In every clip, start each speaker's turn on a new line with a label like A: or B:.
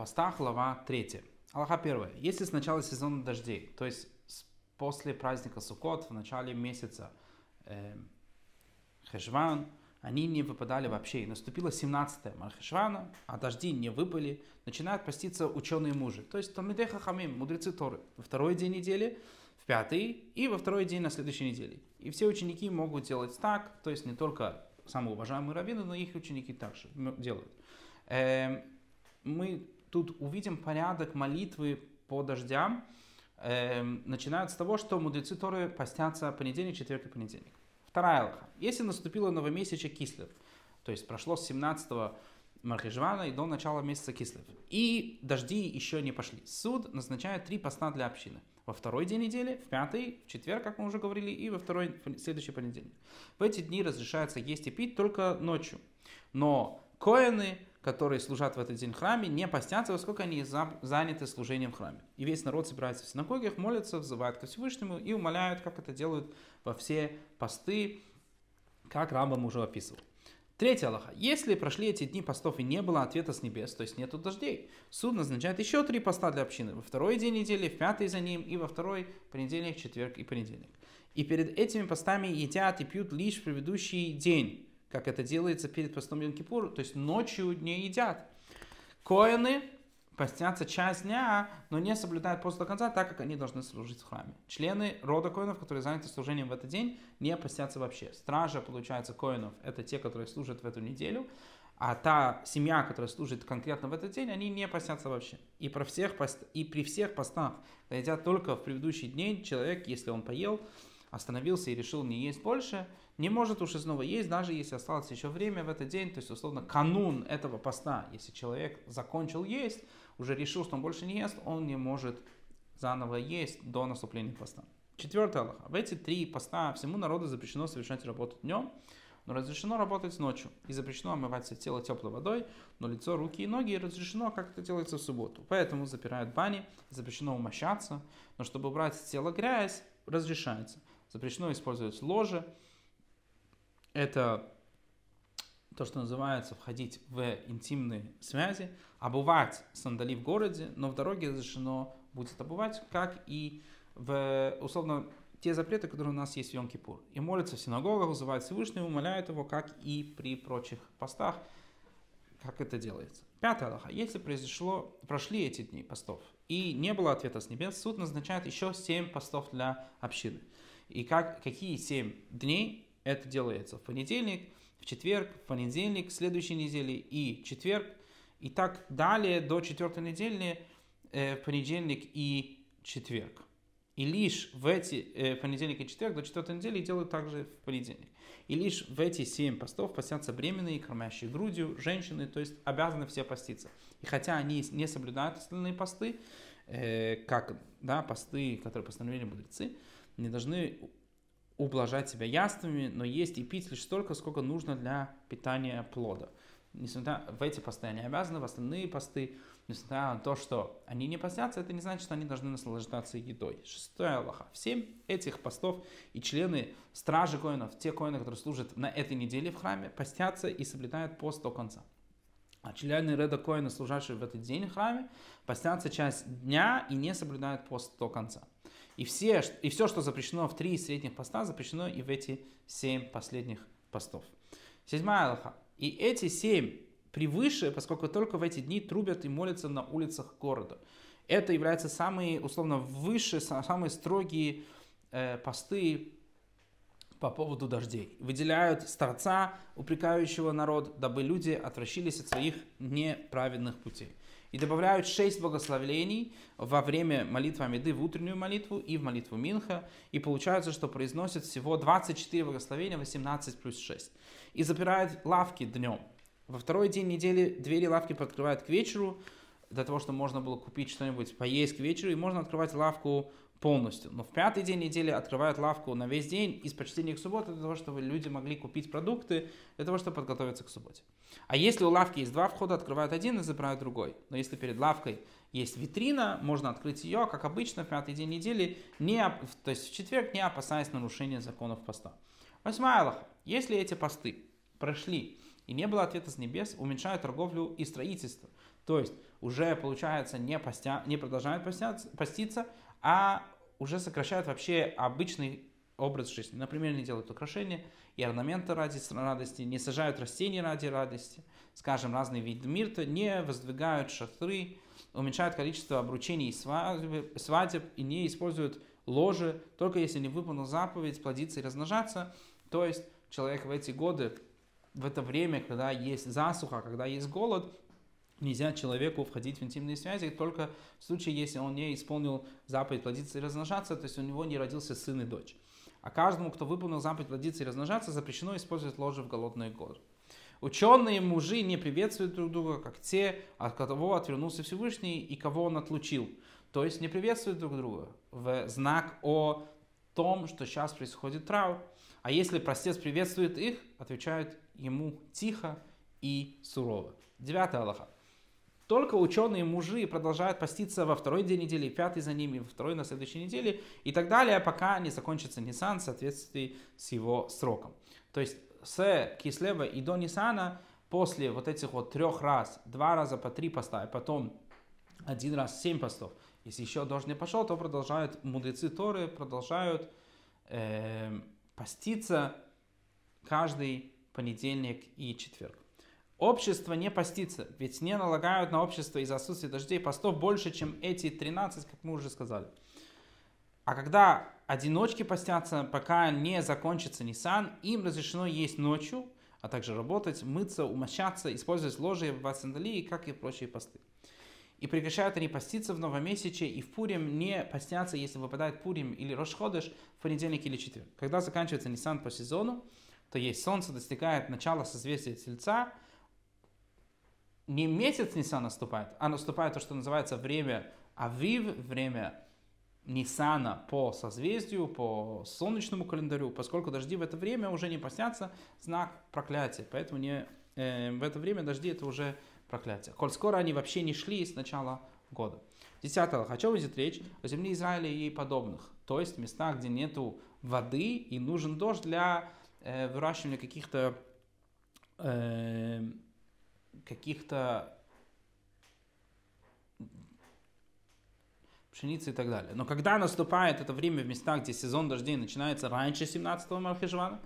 A: постах, глава 3. Аллаха 1. Если с начала сезона дождей, то есть после праздника Суккот, в начале месяца э, Хешван, они не выпадали вообще. И наступило 17 Мархешвана, а дожди не выпали. Начинают поститься ученые мужи. То есть Талмидей Хахамим, мудрецы Торы. Во второй день недели, в пятый и во второй день на следующей неделе. И все ученики могут делать так, то есть не только самые уважаемые раввины, но их ученики также делают. Эм, мы тут увидим порядок молитвы по дождям. Эм, начинают с того, что мудрецы Торы постятся понедельник, четверг и понедельник. Вторая алха. Если наступило новомесячие кислев, то есть прошло с 17 Мархижвана и до начала месяца кислев, и дожди еще не пошли, суд назначает три поста для общины. Во второй день недели, в пятый, в четверг, как мы уже говорили, и во второй, следующий понедельник. В эти дни разрешается есть и пить только ночью. Но коины, которые служат в этот день в храме, не постятся, поскольку они заняты служением в храме. И весь народ собирается в синагогах, молится, взывает ко Всевышнему и умоляют, как это делают во все посты, как Рамбам уже описывал. Третья Аллаха. Если прошли эти дни постов и не было ответа с небес, то есть нету дождей, суд назначает еще три поста для общины. Во второй день недели, в пятый за ним, и во второй понедельник, четверг и понедельник. И перед этими постами едят и пьют лишь в предыдущий день, как это делается перед постом Йом-Кипур, то есть ночью не едят. Коины постятся часть дня, но не соблюдают пост до конца, так как они должны служить в храме. Члены рода коинов, которые заняты служением в этот день, не постятся вообще. Стража, получается, коинов, это те, которые служат в эту неделю, а та семья, которая служит конкретно в этот день, они не постятся вообще. И, про всех пост... и при всех постах, едят только в предыдущий день, человек, если он поел, остановился и решил не есть больше, не может уже снова есть, даже если осталось еще время в этот день, то есть, условно, канун этого поста, если человек закончил есть, уже решил, что он больше не ест, он не может заново есть до наступления поста. Четвертый Аллах. В эти три поста всему народу запрещено совершать работу днем, но разрешено работать ночью. И запрещено омывать тело теплой водой, но лицо, руки и ноги разрешено, как это делается в субботу. Поэтому запирают бани, запрещено умощаться, но чтобы убрать с тела грязь, разрешается. Запрещено использовать ложе. Это то, что называется входить в интимные связи, обувать сандали в городе, но в дороге разрешено будет обувать, как и в, условно, те запреты, которые у нас есть в Йом-Кипур. И молятся в синагогах, вызывают Всевышнего, умоляют его, как и при прочих постах, как это делается. Пятое Аллаха. Если произошло, прошли эти дни постов, и не было ответа с небес, суд назначает еще семь постов для общины. И как, какие семь дней это делается? В понедельник, в четверг, в понедельник, следующей недели и четверг, и так далее до четвертой недели, э, в понедельник и четверг. И лишь в эти э, понедельник и четверг до четвертой недели делают также в понедельник. И лишь в эти семь постов постятся беременные, кормящие грудью, женщины, то есть обязаны все поститься. И хотя они не соблюдают остальные посты, э, как да, посты, которые постановили мудрецы, не должны ублажать себя яствами, но есть и пить лишь столько, сколько нужно для питания плода. Несмотря в эти посты они обязаны, в остальные посты, несмотря на то, что они не постятся, это не значит, что они должны наслаждаться едой. Шестое Аллаха. Семь этих постов и члены стражи коинов, те коины, которые служат на этой неделе в храме, постятся и соблюдают пост до конца. А члены Реда Коина, служащие в этот день в храме, постятся часть дня и не соблюдают пост до конца. И, все, и все, что запрещено в три средних поста, запрещено и в эти семь последних постов. Седьмая Аллаха. И эти семь превыше, поскольку только в эти дни трубят и молятся на улицах города. Это является самые, условно, высшие, самые строгие э, посты по поводу дождей. Выделяют старца, упрекающего народ, дабы люди отвращились от своих неправедных путей и добавляют шесть благословений во время молитвы Амиды в утреннюю молитву и в молитву Минха, и получается, что произносят всего 24 благословения, 18 плюс 6. И запирают лавки днем. Во второй день недели двери лавки подкрывают к вечеру, для того, чтобы можно было купить что-нибудь поесть к вечеру, и можно открывать лавку полностью. Но в пятый день недели открывают лавку на весь день из почтения к субботе, для того, чтобы люди могли купить продукты, для того, чтобы подготовиться к субботе. А если у лавки есть два входа, открывают один и забирают другой. Но если перед лавкой есть витрина, можно открыть ее, как обычно, в пятый день недели, не, то есть в четверг, не опасаясь нарушения законов поста. Восьмая Аллаха. Если эти посты прошли и не было ответа с небес, уменьшают торговлю и строительство. То есть уже, получается, не, постя, не продолжают постяться, поститься, а уже сокращают вообще обычный образ жизни. Например, не делают украшения и орнаменты ради радости, не сажают растения ради радости, скажем, разные виды мирта, не воздвигают шатры, уменьшают количество обручений и свадеб, свадеб и не используют ложе, только если не выполнил заповедь плодиться и размножаться. То есть человек в эти годы, в это время, когда есть засуха, когда есть голод, нельзя человеку входить в интимные связи только в случае, если он не исполнил заповедь плодиться и размножаться, то есть у него не родился сын и дочь. А каждому, кто выполнил заповедь плодиться и размножаться, запрещено использовать ложе в голодные годы. Ученые мужи не приветствуют друг друга, как те, от кого отвернулся Всевышний и кого он отлучил. То есть не приветствуют друг друга в знак о том, что сейчас происходит траур. А если простец приветствует их, отвечают ему тихо и сурово. Девятая Аллаха. Только ученые мужи продолжают поститься во второй день недели, пятый за ними, второй на следующей неделе и так далее, пока не закончится Нисан в соответствии с его сроком. То есть с Кислева и до Нисана после вот этих вот трех раз, два раза по три поста, и потом один раз семь постов, если еще дождь не пошел, то продолжают мудрецы Торы, продолжают э, поститься каждый понедельник и четверг. Общество не постится, ведь не налагают на общество из-за отсутствия дождей постов больше, чем эти 13, как мы уже сказали. А когда одиночки постятся, пока не закончится Нисан, им разрешено есть ночью, а также работать, мыться, умощаться, использовать ложи в сандалии, как и прочие посты. И прекращают они поститься в новомесяче и в Пурим не постятся, если выпадает Пурим или Рошходыш в понедельник или четверг. Когда заканчивается Нисан по сезону, то есть солнце достигает начала созвездия Тельца, не месяц Нисан наступает, а наступает то, что называется время Авив, время Нисана по созвездию, по солнечному календарю, поскольку дожди в это время уже не постятся, знак проклятия. Поэтому не, э, в это время дожди это уже проклятие. Коль скоро они вообще не шли с начала года. Десятое. Хочу видеть речь о земле Израиля и подобных. То есть места, где нету воды и нужен дождь для э, выращивания каких-то э, каких-то пшеницы и так далее. Но когда наступает это время в местах, где сезон дождей начинается раньше 17 Мархешвана,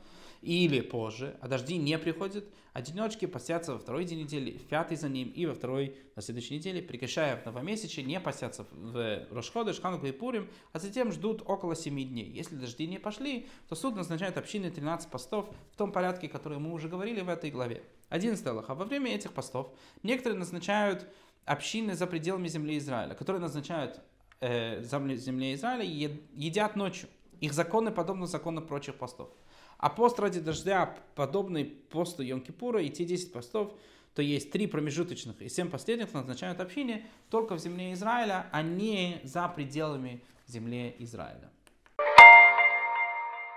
A: или позже, а дожди не приходят, одиночки постятся во второй день недели, в пятый за ним и во второй на следующей неделе, прекращая в новомесяче, не постятся в Рошходы, Шхануку и Пурим, а затем ждут около семи дней. Если дожди не пошли, то суд назначает общины 13 постов в том порядке, который мы уже говорили в этой главе. 11 А Во время этих постов некоторые назначают общины за пределами земли Израиля, которые назначают э, земле Израиля едят ночью. Их законы подобны закону прочих постов. А пост ради дождя, подобный посту Йом-Кипура, и те 10 постов, то есть три промежуточных и семь последних назначают общине только в земле Израиля, а не за пределами земли Израиля.